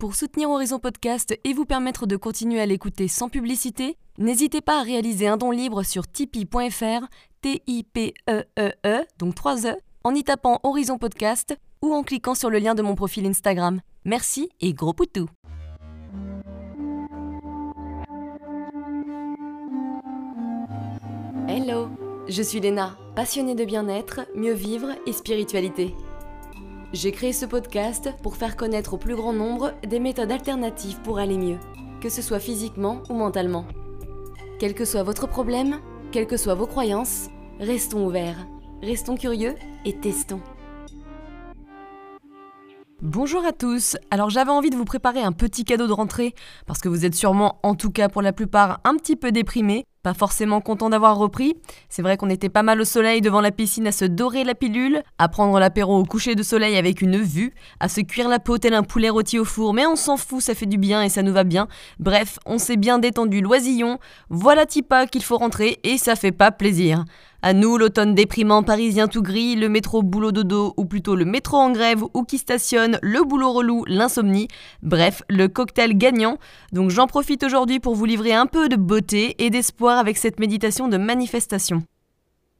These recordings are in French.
Pour soutenir Horizon Podcast et vous permettre de continuer à l'écouter sans publicité, n'hésitez pas à réaliser un don libre sur tipeee.fr, T-I-P-E-E-E, -E -E, donc 3 E, en y tapant Horizon Podcast ou en cliquant sur le lien de mon profil Instagram. Merci et gros poutou Hello, je suis Léna, passionnée de bien-être, mieux vivre et spiritualité. J'ai créé ce podcast pour faire connaître au plus grand nombre des méthodes alternatives pour aller mieux, que ce soit physiquement ou mentalement. Quel que soit votre problème, quelles que soient vos croyances, restons ouverts, restons curieux et testons. Bonjour à tous, alors j'avais envie de vous préparer un petit cadeau de rentrée, parce que vous êtes sûrement, en tout cas pour la plupart, un petit peu déprimés, pas forcément content d'avoir repris. C'est vrai qu'on était pas mal au soleil devant la piscine à se dorer la pilule, à prendre l'apéro au coucher de soleil avec une vue, à se cuire la peau tel un poulet rôti au four, mais on s'en fout, ça fait du bien et ça nous va bien. Bref, on s'est bien détendu loisillon, voilà Tipa qu'il faut rentrer et ça fait pas plaisir. À nous, l'automne déprimant parisien tout gris, le métro boulot dodo, ou plutôt le métro en grève, ou qui stationne, le boulot relou, l'insomnie, bref, le cocktail gagnant. Donc j'en profite aujourd'hui pour vous livrer un peu de beauté et d'espoir avec cette méditation de manifestation.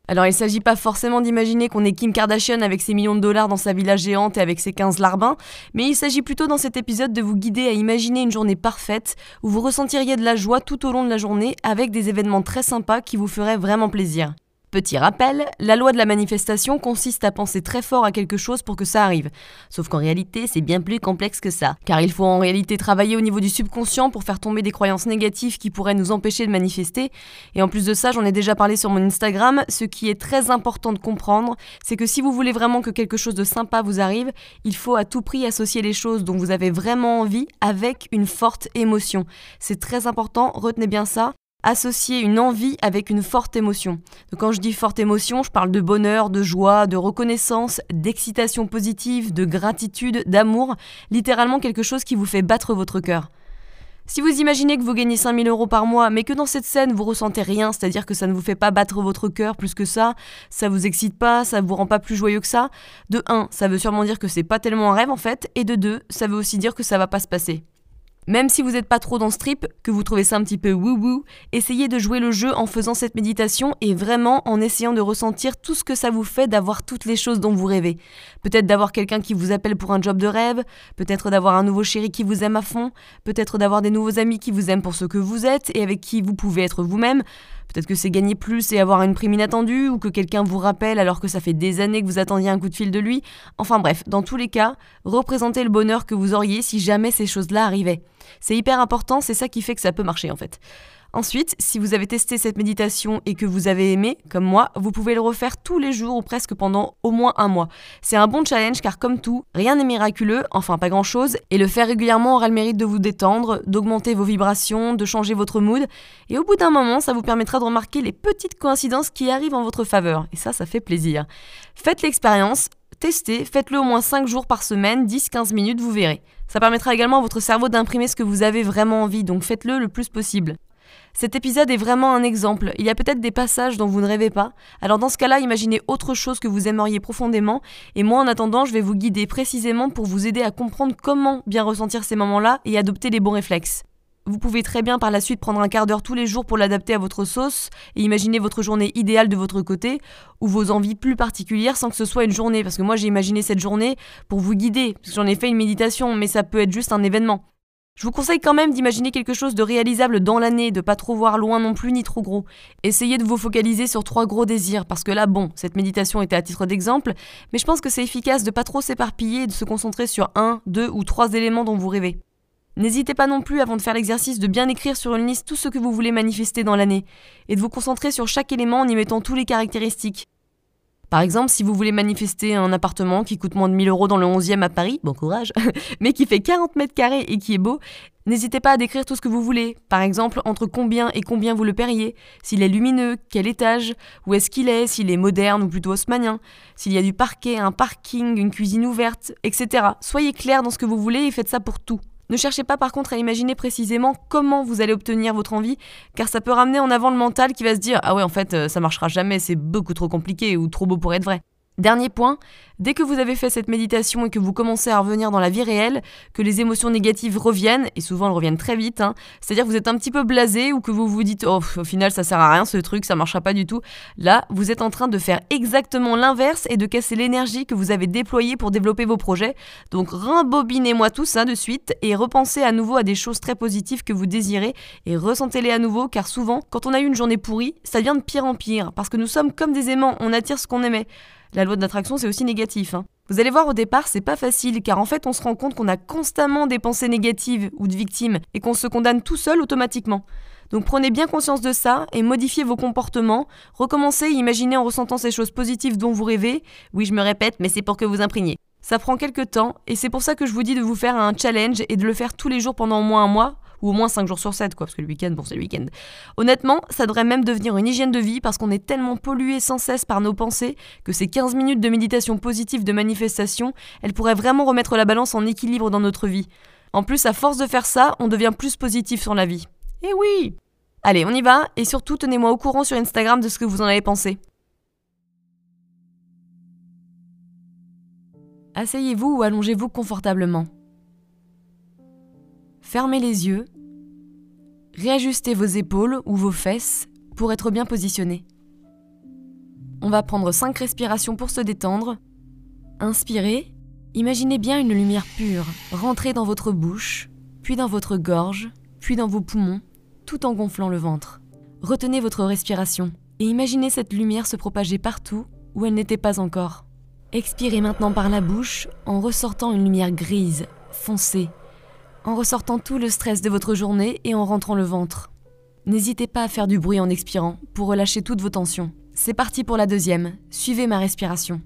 Alors il ne s'agit pas forcément d'imaginer qu'on est Kim Kardashian avec ses millions de dollars dans sa villa géante et avec ses 15 larbins, mais il s'agit plutôt dans cet épisode de vous guider à imaginer une journée parfaite où vous ressentiriez de la joie tout au long de la journée avec des événements très sympas qui vous feraient vraiment plaisir. Petit rappel, la loi de la manifestation consiste à penser très fort à quelque chose pour que ça arrive. Sauf qu'en réalité, c'est bien plus complexe que ça. Car il faut en réalité travailler au niveau du subconscient pour faire tomber des croyances négatives qui pourraient nous empêcher de manifester. Et en plus de ça, j'en ai déjà parlé sur mon Instagram, ce qui est très important de comprendre, c'est que si vous voulez vraiment que quelque chose de sympa vous arrive, il faut à tout prix associer les choses dont vous avez vraiment envie avec une forte émotion. C'est très important, retenez bien ça associer une envie avec une forte émotion. Quand je dis forte émotion, je parle de bonheur, de joie, de reconnaissance, d'excitation positive, de gratitude, d'amour, littéralement quelque chose qui vous fait battre votre cœur. Si vous imaginez que vous gagnez 5000 euros par mois, mais que dans cette scène vous ressentez rien, c'est-à-dire que ça ne vous fait pas battre votre cœur plus que ça, ça vous excite pas, ça vous rend pas plus joyeux que ça, de 1, ça veut sûrement dire que c'est pas tellement un rêve en fait, et de 2, ça veut aussi dire que ça va pas se passer. Même si vous n'êtes pas trop dans ce trip, que vous trouvez ça un petit peu wou-wou, essayez de jouer le jeu en faisant cette méditation et vraiment en essayant de ressentir tout ce que ça vous fait d'avoir toutes les choses dont vous rêvez. Peut-être d'avoir quelqu'un qui vous appelle pour un job de rêve, peut-être d'avoir un nouveau chéri qui vous aime à fond, peut-être d'avoir des nouveaux amis qui vous aiment pour ce que vous êtes et avec qui vous pouvez être vous-même. Peut-être que c'est gagner plus et avoir une prime inattendue, ou que quelqu'un vous rappelle alors que ça fait des années que vous attendiez un coup de fil de lui. Enfin bref, dans tous les cas, représentez le bonheur que vous auriez si jamais ces choses-là arrivaient. C'est hyper important, c'est ça qui fait que ça peut marcher en fait. Ensuite, si vous avez testé cette méditation et que vous avez aimé, comme moi, vous pouvez le refaire tous les jours ou presque pendant au moins un mois. C'est un bon challenge car comme tout, rien n'est miraculeux, enfin pas grand-chose, et le faire régulièrement aura le mérite de vous détendre, d'augmenter vos vibrations, de changer votre mood, et au bout d'un moment, ça vous permettra de remarquer les petites coïncidences qui arrivent en votre faveur, et ça, ça fait plaisir. Faites l'expérience, testez, faites-le au moins 5 jours par semaine, 10-15 minutes, vous verrez. Ça permettra également à votre cerveau d'imprimer ce que vous avez vraiment envie, donc faites-le le plus possible. Cet épisode est vraiment un exemple. Il y a peut-être des passages dont vous ne rêvez pas. Alors dans ce cas-là, imaginez autre chose que vous aimeriez profondément. Et moi, en attendant, je vais vous guider précisément pour vous aider à comprendre comment bien ressentir ces moments-là et adopter les bons réflexes. Vous pouvez très bien par la suite prendre un quart d'heure tous les jours pour l'adapter à votre sauce et imaginer votre journée idéale de votre côté ou vos envies plus particulières sans que ce soit une journée. Parce que moi j'ai imaginé cette journée pour vous guider, parce que j'en ai fait une méditation, mais ça peut être juste un événement. Je vous conseille quand même d'imaginer quelque chose de réalisable dans l'année, de pas trop voir loin non plus ni trop gros. Essayez de vous focaliser sur trois gros désirs, parce que là, bon, cette méditation était à titre d'exemple, mais je pense que c'est efficace de pas trop s'éparpiller et de se concentrer sur un, deux ou trois éléments dont vous rêvez. N'hésitez pas non plus avant de faire l'exercice de bien écrire sur une liste tout ce que vous voulez manifester dans l'année, et de vous concentrer sur chaque élément en y mettant tous les caractéristiques. Par exemple, si vous voulez manifester un appartement qui coûte moins de 1000 euros dans le 11e à Paris, bon courage, mais qui fait 40 mètres carrés et qui est beau, n'hésitez pas à décrire tout ce que vous voulez. Par exemple, entre combien et combien vous le paieriez, s'il est lumineux, quel étage, où est-ce qu'il est, s'il est moderne ou plutôt haussmanien, s'il y a du parquet, un parking, une cuisine ouverte, etc. Soyez clair dans ce que vous voulez et faites ça pour tout. Ne cherchez pas par contre à imaginer précisément comment vous allez obtenir votre envie, car ça peut ramener en avant le mental qui va se dire Ah ouais, en fait, euh, ça marchera jamais, c'est beaucoup trop compliqué ou trop beau pour être vrai. Dernier point, dès que vous avez fait cette méditation et que vous commencez à revenir dans la vie réelle, que les émotions négatives reviennent, et souvent elles reviennent très vite, hein, c'est-à-dire que vous êtes un petit peu blasé ou que vous vous dites oh, au final ça sert à rien ce truc, ça marchera pas du tout, là vous êtes en train de faire exactement l'inverse et de casser l'énergie que vous avez déployée pour développer vos projets. Donc rembobinez-moi tout ça de suite et repensez à nouveau à des choses très positives que vous désirez et ressentez-les à nouveau car souvent quand on a eu une journée pourrie, ça vient de pire en pire parce que nous sommes comme des aimants, on attire ce qu'on aimait. La loi de l'attraction, c'est aussi négatif. Hein. Vous allez voir au départ, c'est pas facile, car en fait, on se rend compte qu'on a constamment des pensées négatives ou de victimes et qu'on se condamne tout seul automatiquement. Donc prenez bien conscience de ça et modifiez vos comportements. Recommencez à imaginer en ressentant ces choses positives dont vous rêvez. Oui, je me répète, mais c'est pour que vous imprégniez. Ça prend quelques temps et c'est pour ça que je vous dis de vous faire un challenge et de le faire tous les jours pendant au moins un mois ou au moins 5 jours sur 7, quoi, parce que le week-end, bon, c'est le week-end. Honnêtement, ça devrait même devenir une hygiène de vie parce qu'on est tellement pollué sans cesse par nos pensées que ces 15 minutes de méditation positive de manifestation, elles pourraient vraiment remettre la balance en équilibre dans notre vie. En plus, à force de faire ça, on devient plus positif sur la vie. Eh oui Allez, on y va, et surtout tenez-moi au courant sur Instagram de ce que vous en avez pensé. Asseyez-vous ou allongez-vous confortablement. Fermez les yeux, réajustez vos épaules ou vos fesses pour être bien positionné. On va prendre 5 respirations pour se détendre. Inspirez, imaginez bien une lumière pure rentrer dans votre bouche, puis dans votre gorge, puis dans vos poumons, tout en gonflant le ventre. Retenez votre respiration et imaginez cette lumière se propager partout où elle n'était pas encore. Expirez maintenant par la bouche en ressortant une lumière grise, foncée, en ressortant tout le stress de votre journée et en rentrant le ventre. N'hésitez pas à faire du bruit en expirant pour relâcher toutes vos tensions. C'est parti pour la deuxième, suivez ma respiration.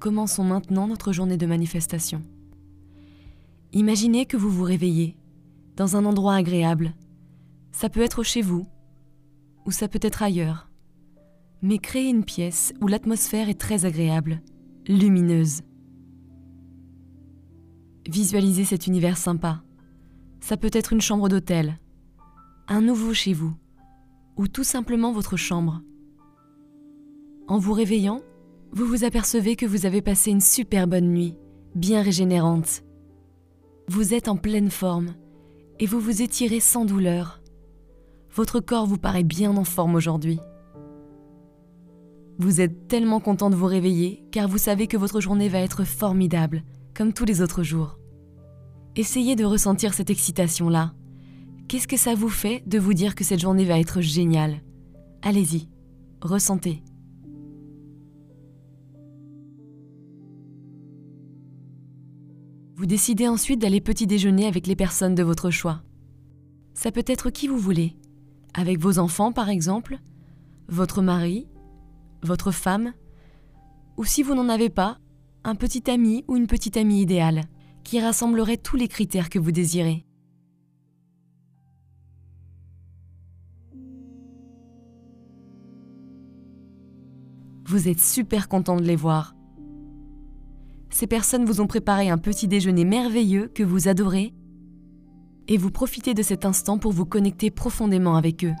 Commençons maintenant notre journée de manifestation. Imaginez que vous vous réveillez dans un endroit agréable. Ça peut être chez vous ou ça peut être ailleurs. Mais créez une pièce où l'atmosphère est très agréable, lumineuse. Visualisez cet univers sympa. Ça peut être une chambre d'hôtel, un nouveau chez vous, ou tout simplement votre chambre. En vous réveillant, vous vous apercevez que vous avez passé une super bonne nuit, bien régénérante. Vous êtes en pleine forme et vous vous étirez sans douleur. Votre corps vous paraît bien en forme aujourd'hui. Vous êtes tellement content de vous réveiller car vous savez que votre journée va être formidable, comme tous les autres jours. Essayez de ressentir cette excitation-là. Qu'est-ce que ça vous fait de vous dire que cette journée va être géniale? Allez-y, ressentez. Vous décidez ensuite d'aller petit déjeuner avec les personnes de votre choix. Ça peut être qui vous voulez, avec vos enfants par exemple, votre mari, votre femme, ou si vous n'en avez pas, un petit ami ou une petite amie idéale, qui rassemblerait tous les critères que vous désirez. Vous êtes super content de les voir ces personnes vous ont préparé un petit déjeuner merveilleux que vous adorez et vous profitez de cet instant pour vous connecter profondément avec eux.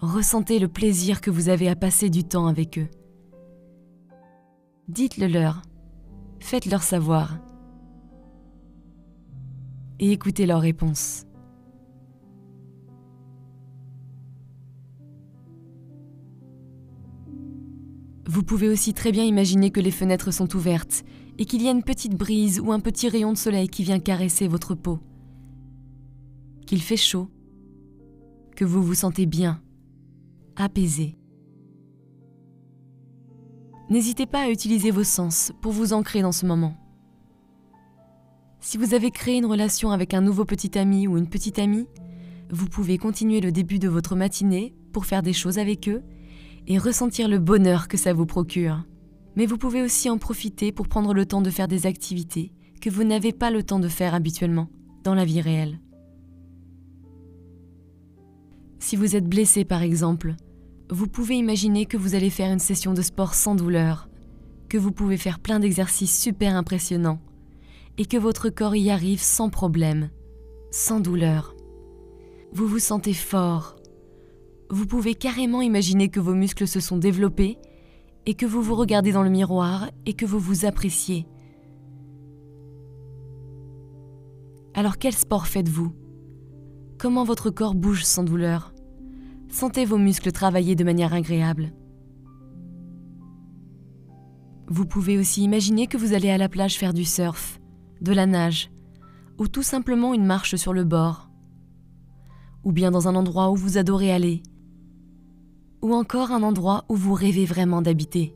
Ressentez le plaisir que vous avez à passer du temps avec eux. Dites-le leur, faites-leur savoir et écoutez leurs réponses. Vous pouvez aussi très bien imaginer que les fenêtres sont ouvertes et qu'il y a une petite brise ou un petit rayon de soleil qui vient caresser votre peau. Qu'il fait chaud, que vous vous sentez bien, apaisé. N'hésitez pas à utiliser vos sens pour vous ancrer dans ce moment. Si vous avez créé une relation avec un nouveau petit ami ou une petite amie, vous pouvez continuer le début de votre matinée pour faire des choses avec eux et ressentir le bonheur que ça vous procure. Mais vous pouvez aussi en profiter pour prendre le temps de faire des activités que vous n'avez pas le temps de faire habituellement dans la vie réelle. Si vous êtes blessé par exemple, vous pouvez imaginer que vous allez faire une session de sport sans douleur, que vous pouvez faire plein d'exercices super impressionnants et que votre corps y arrive sans problème, sans douleur. Vous vous sentez fort. Vous pouvez carrément imaginer que vos muscles se sont développés et que vous vous regardez dans le miroir et que vous vous appréciez. Alors quel sport faites-vous? Comment votre corps bouge sans douleur? Sentez vos muscles travailler de manière agréable. Vous pouvez aussi imaginer que vous allez à la plage faire du surf, de la nage, ou tout simplement une marche sur le bord, ou bien dans un endroit où vous adorez aller, ou encore un endroit où vous rêvez vraiment d'habiter.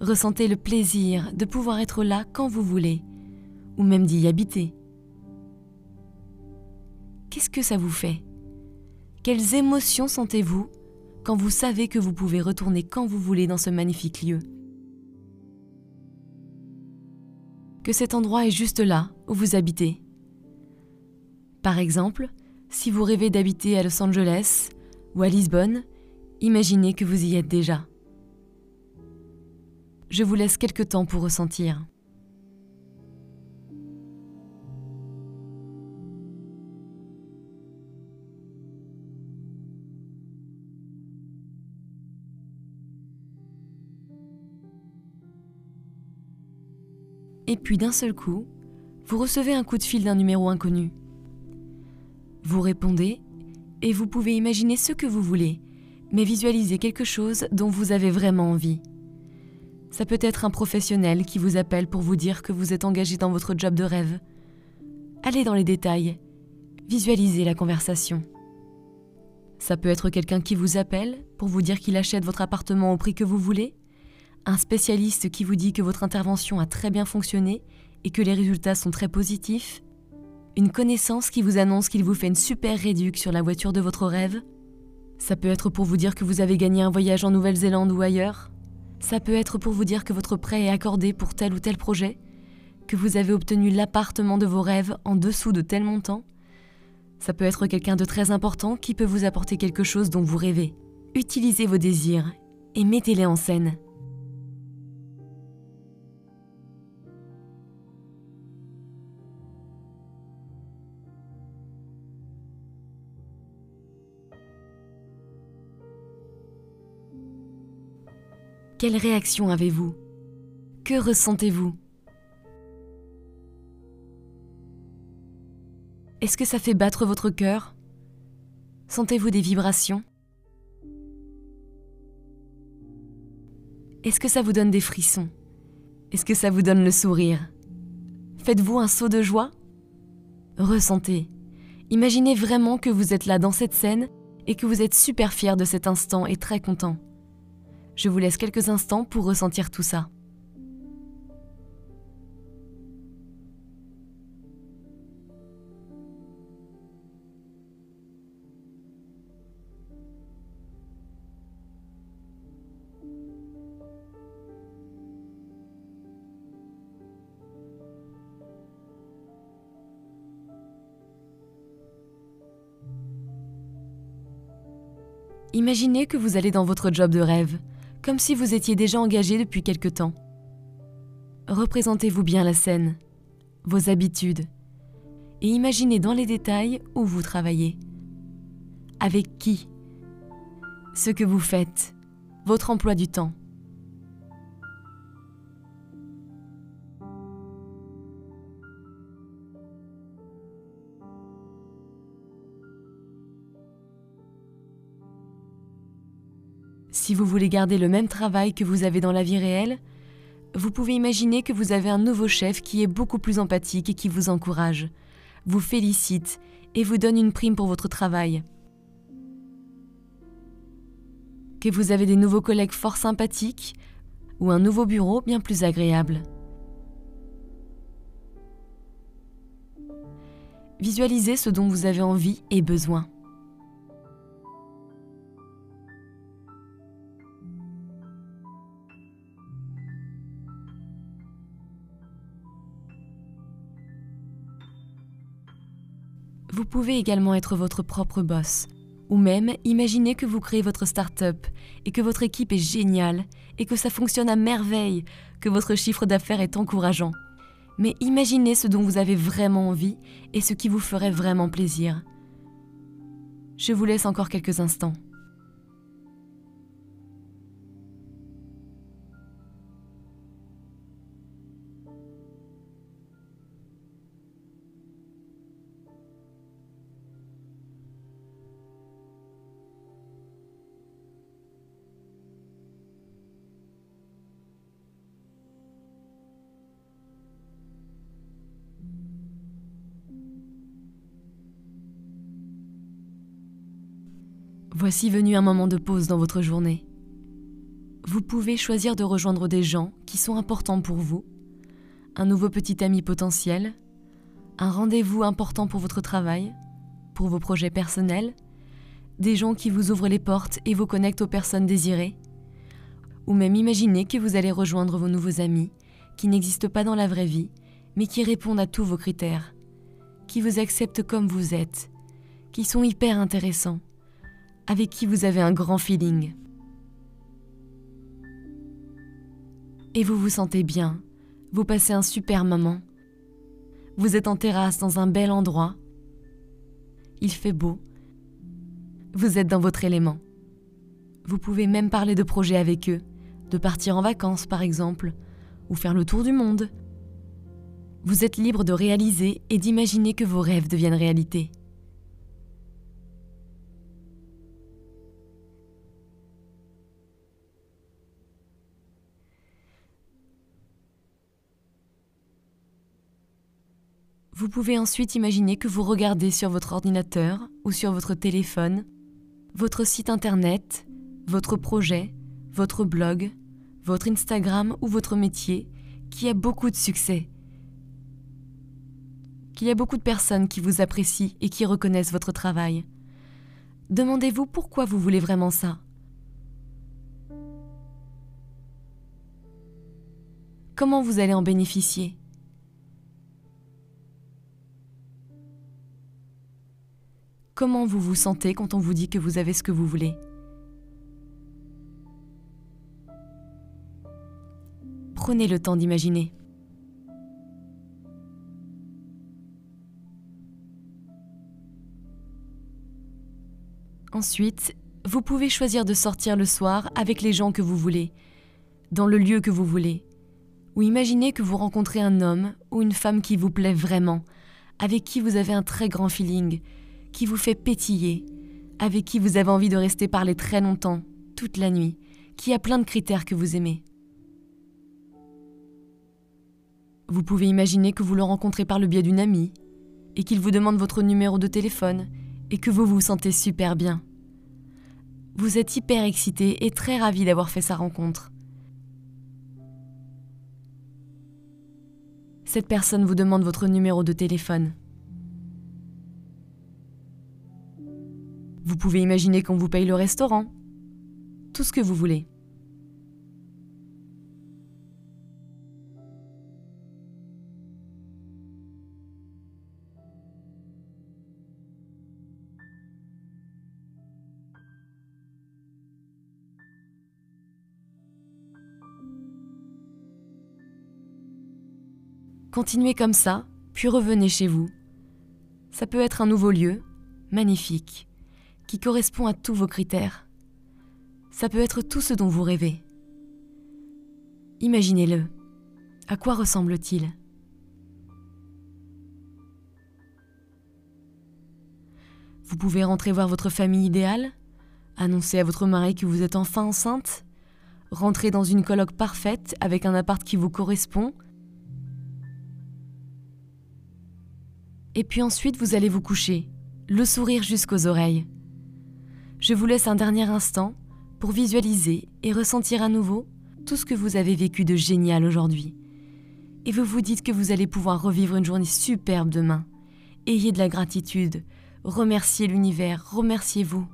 Ressentez le plaisir de pouvoir être là quand vous voulez, ou même d'y habiter. Qu'est-ce que ça vous fait? Quelles émotions sentez-vous quand vous savez que vous pouvez retourner quand vous voulez dans ce magnifique lieu? Que cet endroit est juste là où vous habitez. Par exemple, si vous rêvez d'habiter à Los Angeles ou à Lisbonne, imaginez que vous y êtes déjà. Je vous laisse quelques temps pour ressentir. et puis d'un seul coup, vous recevez un coup de fil d'un numéro inconnu. Vous répondez et vous pouvez imaginer ce que vous voulez, mais visualiser quelque chose dont vous avez vraiment envie. Ça peut être un professionnel qui vous appelle pour vous dire que vous êtes engagé dans votre job de rêve. Allez dans les détails, visualisez la conversation. Ça peut être quelqu'un qui vous appelle pour vous dire qu'il achète votre appartement au prix que vous voulez, un spécialiste qui vous dit que votre intervention a très bien fonctionné et que les résultats sont très positifs, une connaissance qui vous annonce qu'il vous fait une super réduction sur la voiture de votre rêve, ça peut être pour vous dire que vous avez gagné un voyage en Nouvelle-Zélande ou ailleurs, ça peut être pour vous dire que votre prêt est accordé pour tel ou tel projet, que vous avez obtenu l'appartement de vos rêves en dessous de tel montant, ça peut être quelqu'un de très important qui peut vous apporter quelque chose dont vous rêvez. Utilisez vos désirs et mettez-les en scène. Quelle réaction avez-vous? Que ressentez-vous? Est-ce que ça fait battre votre cœur? Sentez-vous des vibrations? Est-ce que ça vous donne des frissons? Est-ce que ça vous donne le sourire? Faites-vous un saut de joie? Ressentez. Imaginez vraiment que vous êtes là dans cette scène et que vous êtes super fier de cet instant et très content. Je vous laisse quelques instants pour ressentir tout ça. Imaginez que vous allez dans votre job de rêve comme si vous étiez déjà engagé depuis quelque temps. Représentez-vous bien la scène, vos habitudes, et imaginez dans les détails où vous travaillez. Avec qui? Ce que vous faites, votre emploi du temps. Si vous voulez garder le même travail que vous avez dans la vie réelle, vous pouvez imaginer que vous avez un nouveau chef qui est beaucoup plus empathique et qui vous encourage, vous félicite et vous donne une prime pour votre travail. Que vous avez des nouveaux collègues fort sympathiques ou un nouveau bureau bien plus agréable. Visualisez ce dont vous avez envie et besoin. Pouvez également être votre propre boss, ou même imaginer que vous créez votre start-up et que votre équipe est géniale et que ça fonctionne à merveille, que votre chiffre d'affaires est encourageant. Mais imaginez ce dont vous avez vraiment envie et ce qui vous ferait vraiment plaisir. Je vous laisse encore quelques instants. Voici venu un moment de pause dans votre journée. Vous pouvez choisir de rejoindre des gens qui sont importants pour vous, un nouveau petit ami potentiel, un rendez-vous important pour votre travail, pour vos projets personnels, des gens qui vous ouvrent les portes et vous connectent aux personnes désirées, ou même imaginer que vous allez rejoindre vos nouveaux amis qui n'existent pas dans la vraie vie, mais qui répondent à tous vos critères, qui vous acceptent comme vous êtes, qui sont hyper intéressants, avec qui vous avez un grand feeling. Et vous vous sentez bien, vous passez un super moment. Vous êtes en terrasse dans un bel endroit. Il fait beau. Vous êtes dans votre élément. Vous pouvez même parler de projets avec eux, de partir en vacances par exemple, ou faire le tour du monde. Vous êtes libre de réaliser et d'imaginer que vos rêves deviennent réalité. Vous pouvez ensuite imaginer que vous regardez sur votre ordinateur ou sur votre téléphone votre site internet, votre projet, votre blog, votre Instagram ou votre métier qui a beaucoup de succès. Qu'il y a beaucoup de personnes qui vous apprécient et qui reconnaissent votre travail. Demandez-vous pourquoi vous voulez vraiment ça. Comment vous allez en bénéficier? Comment vous vous sentez quand on vous dit que vous avez ce que vous voulez? Prenez le temps d'imaginer. Ensuite, vous pouvez choisir de sortir le soir avec les gens que vous voulez, dans le lieu que vous voulez, ou imaginez que vous rencontrez un homme ou une femme qui vous plaît vraiment, avec qui vous avez un très grand feeling, qui vous fait pétiller, avec qui vous avez envie de rester parler très longtemps, toute la nuit, qui a plein de critères que vous aimez. Vous pouvez imaginer que vous le rencontrez par le biais d'une amie, et qu'il vous demande votre numéro de téléphone, et que vous vous sentez super bien. Vous êtes hyper excité et très ravi d'avoir fait sa rencontre. Cette personne vous demande votre numéro de téléphone. Vous pouvez imaginer qu'on vous paye le restaurant. Tout ce que vous voulez. Continuez comme ça, puis revenez chez vous. Ça peut être un nouveau lieu, magnifique qui correspond à tous vos critères. Ça peut être tout ce dont vous rêvez. Imaginez-le. À quoi ressemble-t-il? Vous pouvez rentrer voir votre famille idéale Annoncez à votre mari que vous êtes enfin enceinte Rentrez dans une colloque parfaite avec un appart qui vous correspond Et puis ensuite, vous allez vous coucher, le sourire jusqu'aux oreilles. Je vous laisse un dernier instant pour visualiser et ressentir à nouveau tout ce que vous avez vécu de génial aujourd'hui. Et vous vous dites que vous allez pouvoir revivre une journée superbe demain. Ayez de la gratitude, remerciez l'univers, remerciez-vous.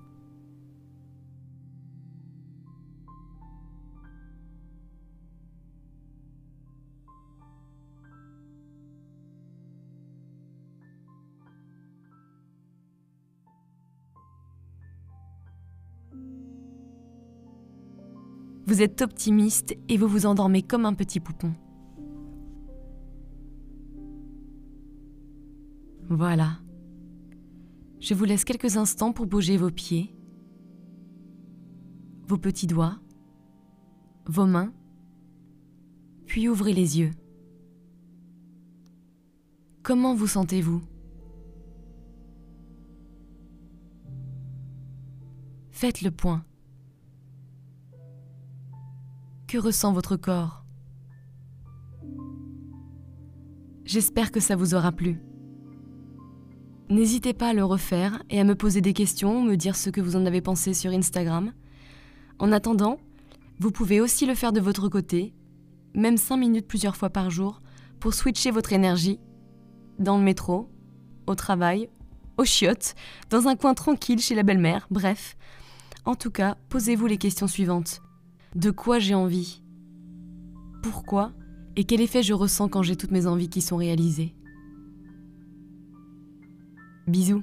Vous êtes optimiste et vous vous endormez comme un petit poupon. Voilà. Je vous laisse quelques instants pour bouger vos pieds, vos petits doigts, vos mains, puis ouvrez les yeux. Comment vous sentez-vous? Faites le point. Ressent votre corps J'espère que ça vous aura plu. N'hésitez pas à le refaire et à me poser des questions me dire ce que vous en avez pensé sur Instagram. En attendant, vous pouvez aussi le faire de votre côté, même 5 minutes plusieurs fois par jour, pour switcher votre énergie dans le métro, au travail, au chiottes, dans un coin tranquille chez la belle-mère, bref. En tout cas, posez-vous les questions suivantes. De quoi j'ai envie? Pourquoi? Et quel effet je ressens quand j'ai toutes mes envies qui sont réalisées? Bisous